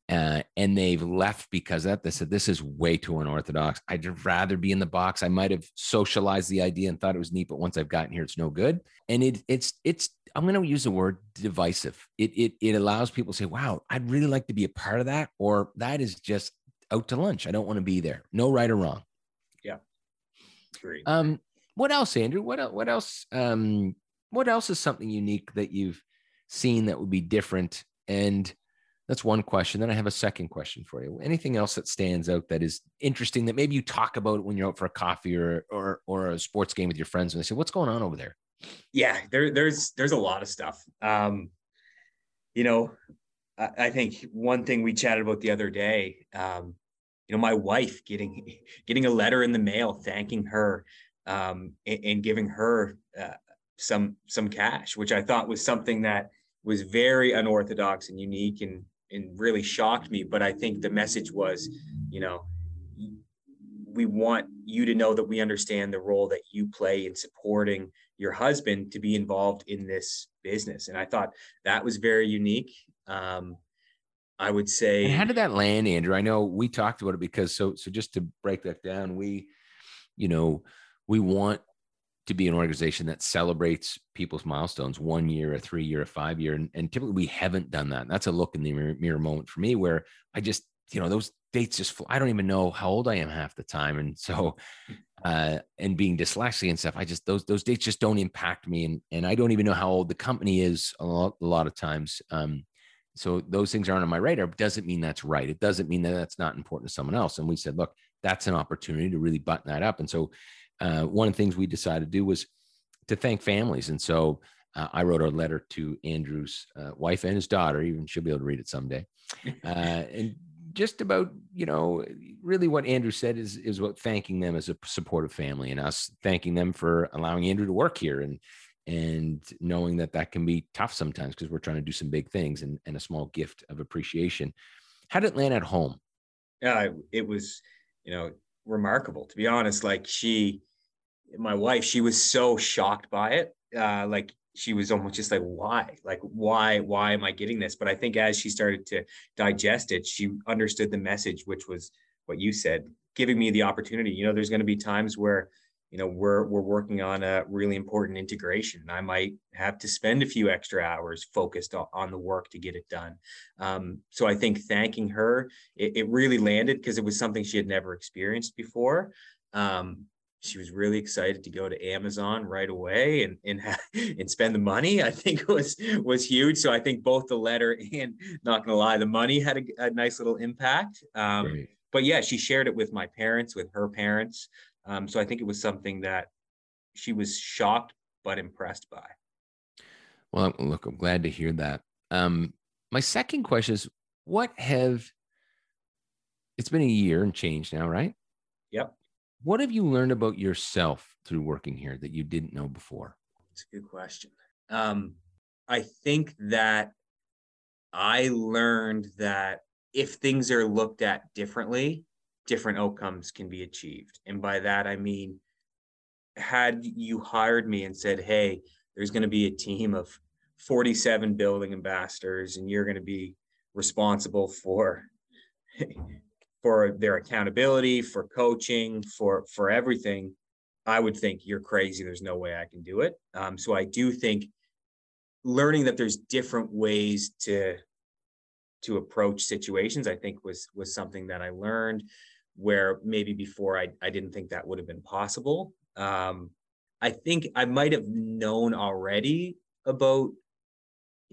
uh, and they've left because of that. They said, This is way too unorthodox. I'd rather be in the box. I might have socialized the idea and thought it was neat, but once I've gotten here, it's no good. And it, it's, it's, I'm going to use the word divisive. It, it, it allows people to say, Wow, I'd really like to be a part of that, or that is just out to lunch. I don't want to be there. No right or wrong. Yeah. Great. Um, what else, Andrew? What, what else? Um, what else is something unique that you've seen that would be different? And that's one question. Then I have a second question for you. Anything else that stands out that is interesting that maybe you talk about when you're out for a coffee or or or a sports game with your friends and they say, "What's going on over there?" Yeah, there, there's there's a lot of stuff. Um, you know, I, I think one thing we chatted about the other day, um, you know, my wife getting getting a letter in the mail thanking her um, and, and giving her uh, some some cash, which I thought was something that was very unorthodox and unique and and really shocked me. But I think the message was, you know, we want you to know that we understand the role that you play in supporting your husband to be involved in this business. And I thought that was very unique. Um, I would say. And how did that land, Andrew? I know we talked about it because so so just to break that down, we, you know, we want to be an organization that celebrates people's milestones one year, a three year, a five year. And, and typically we haven't done that. And that's a look in the mirror, mirror, moment for me where I just, you know, those dates just, I don't even know how old I am half the time. And so, uh, and being dyslexic and stuff, I just, those, those dates just don't impact me. And, and I don't even know how old the company is a lot, a lot of times. Um, so those things aren't on my radar. Doesn't mean that's right. It doesn't mean that that's not important to someone else. And we said, look, that's an opportunity to really button that up. And so uh, one of the things we decided to do was to thank families. And so uh, I wrote a letter to Andrew's uh, wife and his daughter, even she'll be able to read it someday. [LAUGHS] Uh, and just about, you know, really what Andrew said is, is what thanking them as a supportive family and us thanking them for allowing Andrew to work here and, and knowing that that can be tough sometimes because we're trying to do some big things and, and a small gift of appreciation. How did it land at home? Yeah, it was, you know, remarkable to be honest. Like she, my wife, she was so shocked by it. Uh, like she was almost just like, why? Like, why, why am I getting this? But I think as she started to digest it, she understood the message, which was what you said, giving me the opportunity. You know, there's going to be times where, you know, we're we're working on a really important integration. I might have to spend a few extra hours focused on the work to get it done. Um, so I think thanking her, it, it really landed because it was something she had never experienced before. Um, she was really excited to go to Amazon right away and and [LAUGHS] and spend the money. I think [LAUGHS] was was huge. So I think both the letter and not gonna lie, the money had a, a nice little impact. Um, but yeah, she shared it with my parents, with her parents. Um, so I think it was something that she was shocked but impressed by. Well, look, I'm glad to hear that. Um, my second question is, what have it's been a year and change now, right? What have you learned about yourself through working here that you didn't know before? It's a good question. Um, I think that I learned that if things are looked at differently, different outcomes can be achieved. And by that, I mean, had you hired me and said, hey, there's going to be a team of 47 building ambassadors and you're going to be responsible for for their accountability, for coaching, for for everything, I would think you're crazy. There's no way I can do it. Um, so I do think learning that there's different ways to to approach situations, I think was was something that I learned where maybe before I, I didn't think that would have been possible. Um, I think I might have known already about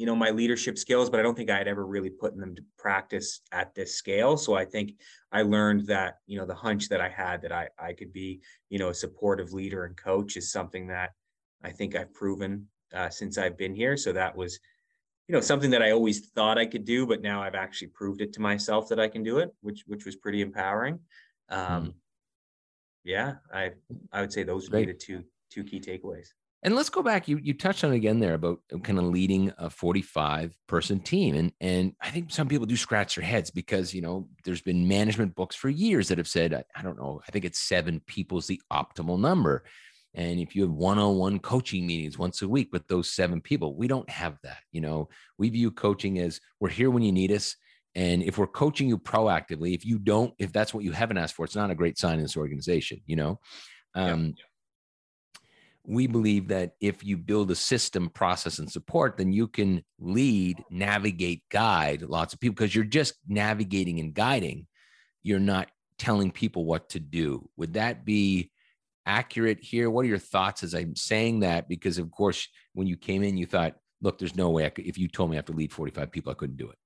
you know my leadership skills but i don't think i had ever really put them to practice at this scale. So i think i learned that you know the hunch that i had that i i could be you know a supportive leader and coach is something that i think i've proven uh, since i've been here. So that was you know something that i always thought i could do but now i've actually proved it to myself that i can do it which which was pretty empowering. Um mm. yeah i i would say those would be the two two key takeaways and let's go back. You you touched on it again there about kind of leading a 45 person team. And and I think some people do scratch their heads because you know there's been management books for years that have said, I, I don't know, I think it's seven people is the optimal number. And if you have one-on-one coaching meetings once a week with those seven people, we don't have that. You know, we view coaching as we're here when you need us And if we're coaching you proactively, if you don't, if that's what you haven't asked for, it's not a great sign in this organization, you know? Um, yeah. We believe that if you build a system, process, and support, then you can lead, navigate, guide lots of people because you're just navigating and guiding. You're not telling people what to do. Would that be accurate here? What are your thoughts as I'm saying that? Because, of course, when you came in, you thought, look, there's no way I could, if you told me I have to lead 45 people, I couldn't do it.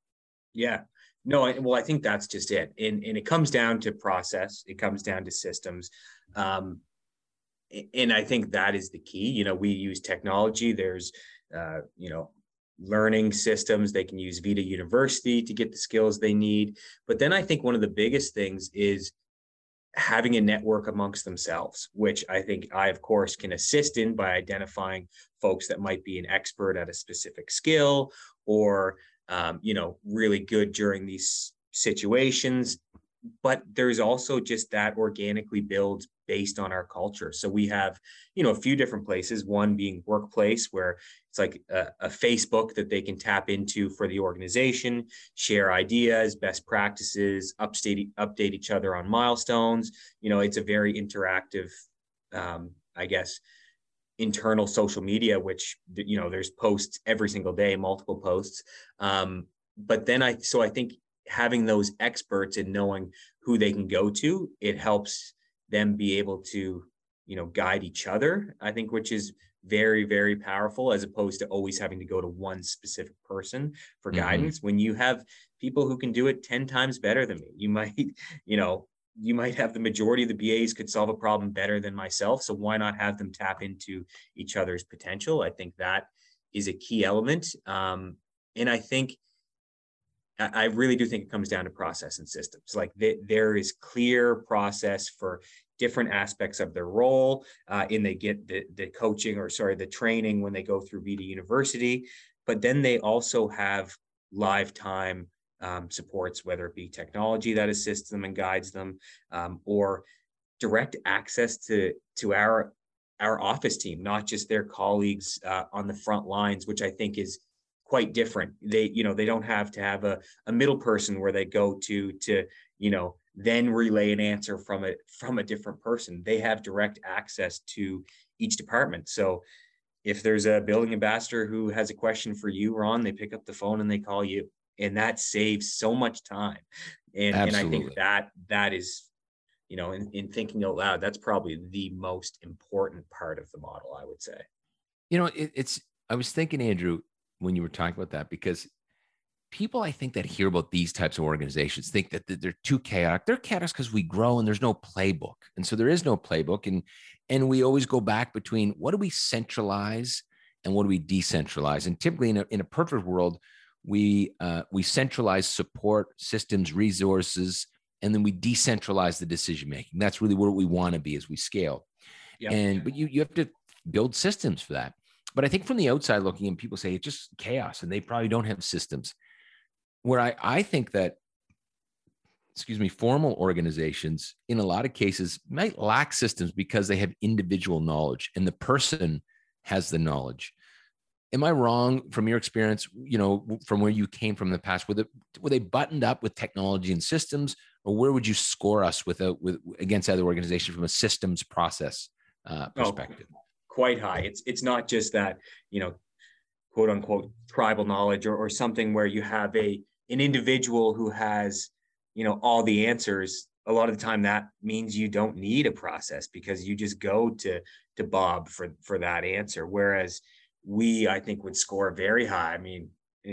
Yeah. No, I, well, I think that's just it. And, and it comes down to process, it comes down to systems. Um, and I think that is the key. You know, we use technology. There's, uh, you know, learning systems. They can use Vita University to get the skills they need. But then I think one of the biggest things is having a network amongst themselves, which I think I, of course, can assist in by identifying folks that might be an expert at a specific skill or, um, you know, really good during these situations. But there's also just that organically builds based on our culture. So we have, you know, a few different places, one being workplace where it's like a, a, Facebook that they can tap into for the organization, share ideas, best practices, update, update each other on milestones. You know, it's a very interactive, um, I guess, internal social media, which, you know, there's posts every single day, multiple posts. Um, but then I, so I think having those experts and knowing who they can go to, it helps them be able to you know guide each other i think which is very very powerful as opposed to always having to go to one specific person for mm-hmm. guidance when you have people who can do it 10 times better than me you [LAUGHS] might you know you might have the majority of the BAs could solve a problem better than myself. So why not have them tap into each other's potential? I think that is a key element. Um, and I think I really do think it comes down to process and systems. Like there is clear process for different aspects of their role uh, in they get the, the coaching or sorry the training when they go through Vita University, but then they also have live time um, supports, whether it be technology that assists them and guides them, um, or direct access to to our our office team, not just their colleagues uh, on the front lines, which I think is quite different. They, you know, they don't have to have a, a middle person where they go to to, you know, then relay an answer from a from a different person. They have direct access to each department. So if there's a building ambassador who has a question for you, Ron, they pick up the phone and they call you. And that saves so much time. And, and I think that that is, you know, in, in thinking out loud, that's probably the most important part of the model, I would say. You know, it, it's I was thinking, Andrew, when you were talking about that because people I think that hear about these types of organizations think that they're too chaotic. They're chaotic because we grow and there's no playbook. And so there is no playbook. And and we always go back between what do we centralize and what do we decentralize? And typically in a, in a perfect world, we uh, we centralize support systems, resources, and then we decentralize the decision making. That's really what we want to be as we scale. Yep. And but you you have to build systems for that. But I think from the outside looking in, people say it's just chaos and they probably don't have systems. Where I, I think that, excuse me, formal organizations in a lot of cases might lack systems because they have individual knowledge and the person has the knowledge. Am I wrong from your experience, you know, from where you came from in the past? Were, the, were they buttoned up with technology and systems, or where would you score us with, a, with against other organizations from a systems process uh, oh, perspective? Oh quite high. It's it's not just that you know, quote unquote tribal knowledge or, or something where you have a an individual who has you know all the answers. A lot of the time, that means you don't need a process because you just go to to Bob for for that answer. Whereas we, I think, would score very high. I mean, [LAUGHS]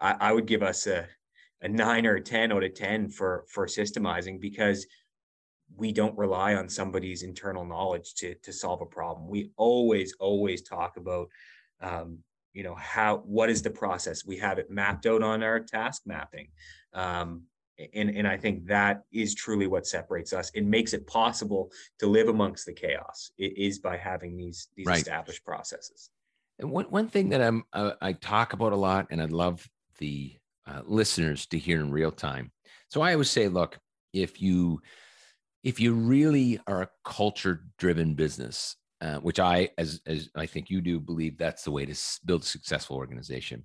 I, I would give us a a nine or a 10 out of 10 for for systemizing because we don't rely on somebody's internal knowledge to to solve a problem. We always always talk about um, you know how what is the process. We have it mapped out on our task mapping. Um, and, and I think that is truly what separates us. and makes it possible to live amongst the chaos. It is by having these these right. established processes. And one one thing that I'm uh, I talk about a lot, and I'd love the uh, listeners to hear in real time. So I always say, look, if you if you really are a culture driven business, uh, which I, as, as I think you do, believe that's the way to build a successful organization,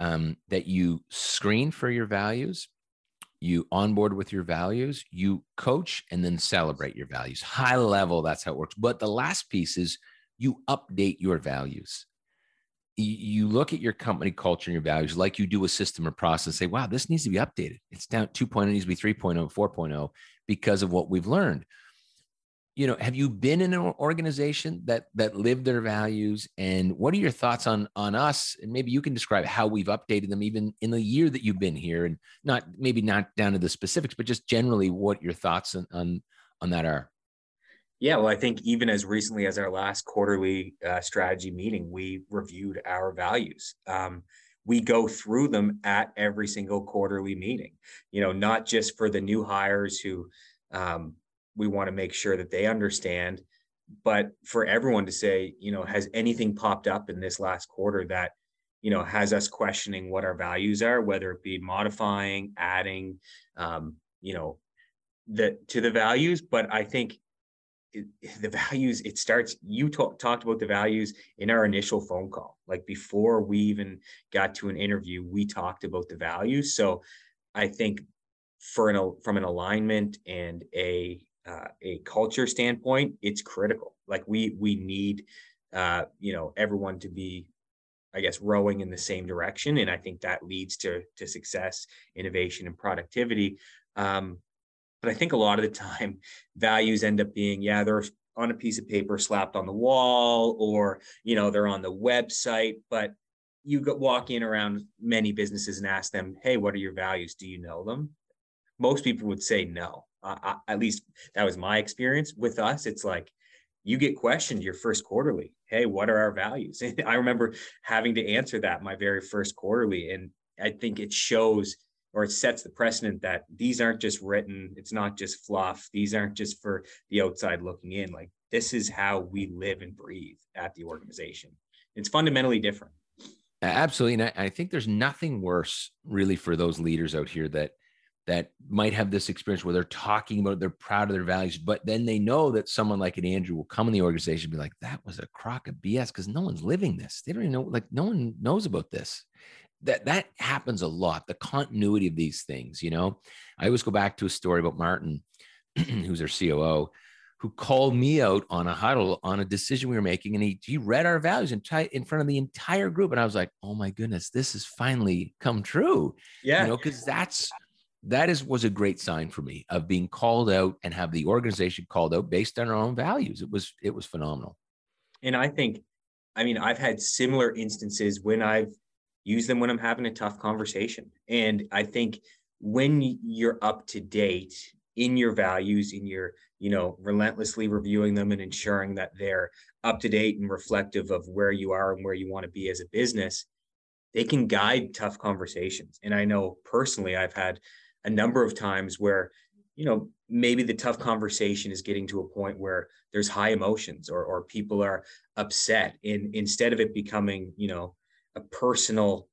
um, that you screen for your values you onboard with your values, you coach, and then celebrate your values. High level, that's how it works. But the last piece is you update your values. You look at your company culture and your values like you do a system or process, say, wow, this needs to be updated. It's down 2.0, it needs to be 3.0, 4.0 because of what we've learned. You know have you been in an organization that that lived their values? And what are your thoughts on on us? And maybe you can describe how we've updated them even in the year that you've been here and not maybe not down to the specifics but just generally what your thoughts on on, on that are yeah well i think even as recently as our last quarterly uh, strategy meeting we reviewed our values. Um, we go through them at every single quarterly meeting you know not just for the new hires who um, we want to make sure that they understand but for everyone to say you know has anything popped up in this last quarter that you know has us questioning what our values are whether it be modifying adding um, you know the to the values? But i think it, [LAUGHS] the values it starts you talk, talked about the values in our initial phone call like before we even got to an interview we talked about the values so i think for an from an alignment and a uh, a culture standpoint, it's critical. Like we we need uh, you know everyone to be, I guess, rowing in the same direction, and I think that leads to to success, innovation, and productivity. Um, but I think a lot of the time, [LAUGHS] values end up being yeah they're on a piece of paper slapped on the wall, or you know they're on the website, but you walk in around many businesses and ask them, hey, what are your values? Do you know them? Most people would say no uh, at least that was my experience with us. It's like you get questioned your first quarterly. Hey, what are our values? And [LAUGHS] I remember having to answer that my very first quarterly. And I think it shows or it sets the precedent that these aren't just written, it's not just fluff. These aren't just for the outside looking in. Like this is how we live and breathe at the organization. It's fundamentally different. Absolutely. And I, I think there's nothing worse really for those leaders out here that that might have this experience where they're talking about they're proud of their values, but then they know that someone like an Andrew will come in the organization and be like, that was a crock of BS because no one's living this. They don't even know, like no one knows about this. That that happens a lot. The continuity of these things, you know. I always go back to a story about Martin, [CLEARS THROAT] who's our COO, who called me out on a huddle on a decision we were making, and he he read our values in, in front of the entire group, and I was like, oh my goodness, this has finally come true. Yeah, you know, because that's that is was a great sign for me of being called out and have the organization called out based on our own values. It was it was phenomenal. And I think, I mean, I've had similar instances when I've used them when I'm having a tough conversation. And I think when you're up to date in your values, in your, you know, relentlessly reviewing them and ensuring that they're up to date and reflective of where you are and where you want to be as a business, they can guide tough conversations. And I know personally, I've had a number of times where you know maybe the tough conversation is getting to a point where there's high emotions or or people are upset and instead of it becoming you know a personal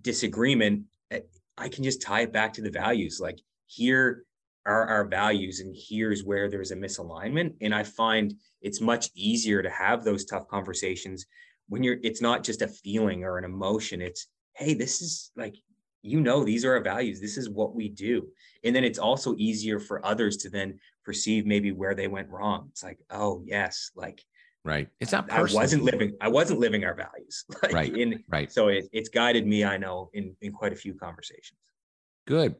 disagreement eh, i can just tie it back to the values. Like here are our values and here's where there's a misalignment. And i find it's much easier to have those tough conversations when you're it's not just a feeling or an emotion. It's hey this is like you know these are our values. This is what we do. And then it's also easier for others to then perceive maybe where they went wrong. It's like oh yes like right it's not personal. i wasn't living i wasn't living our values [LAUGHS] like right in, right so it, it's guided me i know in in quite a few conversations good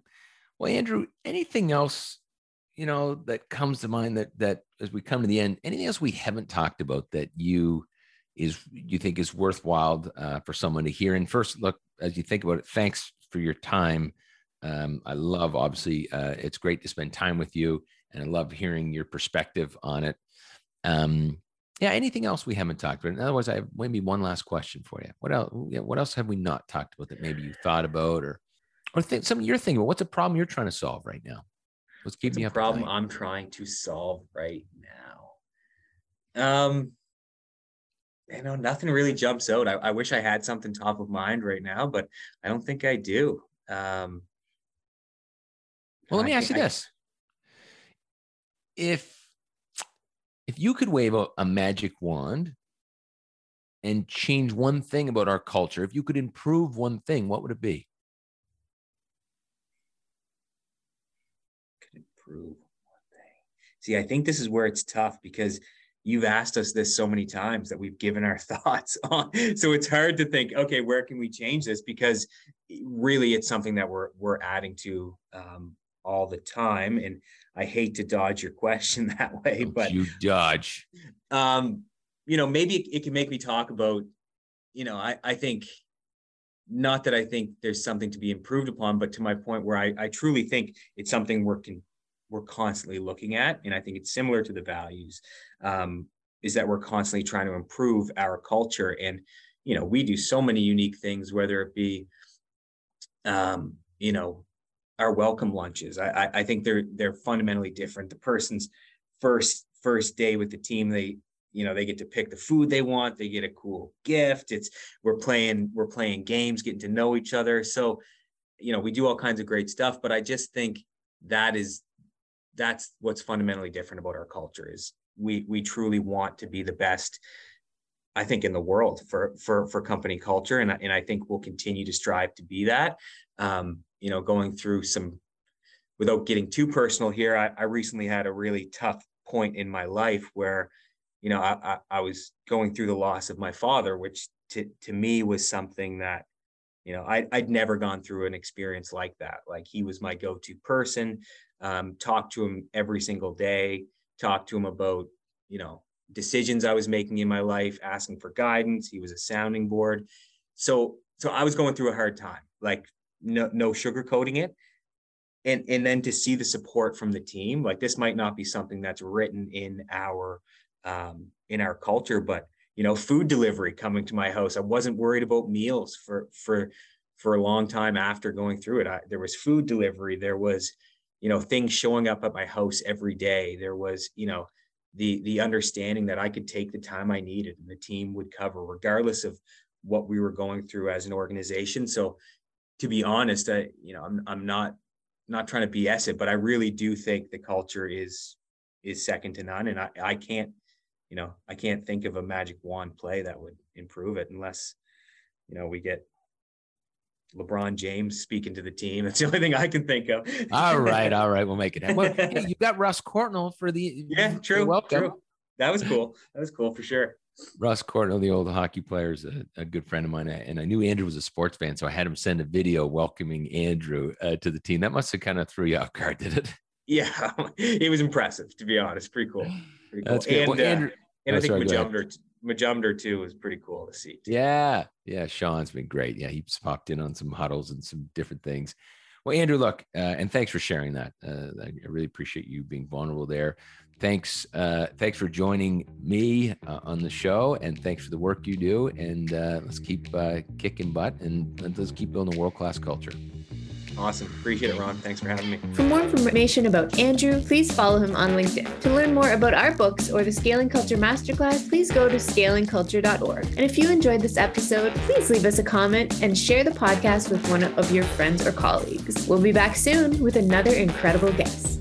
well andrew anything else you know that comes to mind that that as we come to the end anything else we haven't talked about that you is you think is worthwhile uh, for someone to hear and first look as you think about it thanks for your time. Um, I love, obviously, uh, it's great to spend time with you, and I love hearing your perspective on it. Um, yeah, anything else we haven't talked about? Otherwise, I have maybe one last question for you. What else? What else have we not talked about that maybe you thought about, or or think something you're thinking about? What's a problem you're trying to solve right now? What's keeping me up? Problem I'm trying to solve right now. Um, you know, nothing really jumps out. I, I, wish I had something top of mind right now, but I don't think I do. Um, well, let me I ask you this: if if you could wave a, a magic wand and change one thing about our culture, if you could improve one thing, what would it be? improve one thing. See, I think this is where it's tough because you've asked us this so many times that we've given our [LAUGHS] thoughts on. So it's hard to think, okay, where can we change this? Because really, it's something that we're we're adding to um, all the time. And I hate to dodge your question [LAUGHS] that way, but you dodge. Um, you know, maybe it, it can make me talk about, you know, I I think not that I think there's something to be improved upon, but to my point where I, I truly think it's something we're can we're constantly looking at, and I think it's similar to the values, um, is that we're constantly trying to improve our culture, and you know we do so many unique things, whether it be, um, you know, our welcome lunches. I, I I think they're they're fundamentally different. The person's first first day with the team, they you know they get to pick the food they want. They get a cool gift. It's we're playing we're playing games getting to know each other. So you know we do all kinds of great stuff but i just think that is that's what's fundamentally different about our culture is we we truly want to be the best i think in the world for for for company culture. And, and i think we'll continue to strive to be that. Um you know going through some without getting too personal here I, I recently had a really tough point in my life where you know, I, I, I was going through the loss of my father, which to, to me was something that, you know, I, I'd never gone through an experience like that. Like he was my go-to person, um, talk to him every single day, talk to him about, you know, decisions I was making in my life, asking for guidance. He was a sounding board. So, so I was going through a hard time, like no, no sugarcoating it. And, and then to see the support from the team, like this might not be something that's written in our um, in our culture. But you know, food delivery coming to my house, I wasn't worried about meals for for for a long time after going through it. I, there was food delivery. There was, you know, things showing up at my house every day. There was, you know, the the understanding that I could take the time I needed and the team would cover, regardless of what we were going through as an organization. So, to be honest, I you know I'm I'm not not trying to BS it, but I really do think the culture is is second to none, and I I can't you know, I can't think of a magic wand play that would improve it unless, you know, we get LeBron James speaking to the team. [LAUGHS] That's the only thing I can think of. all right, all right, we'll make it happen. Well, [LAUGHS] hey, you got Russ Courtnall for the yeah, true, welcome. true. That was cool. That was cool for sure. Russ Courtnall, the old hockey player, is a, a, good friend of mine, and I knew Andrew was a sports fan, so I had him send a video welcoming Andrew uh, to the team. That must have kind of threw you off guard, did it? Yeah, [LAUGHS] it was impressive to be honest. Pretty cool. Pretty cool. That's good. And, well, Andrew, uh, and oh, I think Majumder, Majumder too was pretty cool to see. Too. Yeah, yeah. Sean's been great. Yeah, he's popped in on some huddles and some different things. Well, Andrew, look, uh, and thanks for sharing that. Uh, I really appreciate you being vulnerable there. Thanks, uh, thanks for joining me uh, on the show, and thanks for the work you do. And uh, let's keep uh, kicking butt, and let's keep building a world class culture. Awesome. Appreciate it, Ron. Thanks for having me. For more information about Andrew, please follow him on LinkedIn. To learn more about our books or the Scaling Culture Masterclass, please go to scalingculture.org. And if you enjoyed this episode, please leave us a comment and share the podcast with one of your friends or colleagues. We'll be back soon with another incredible guest.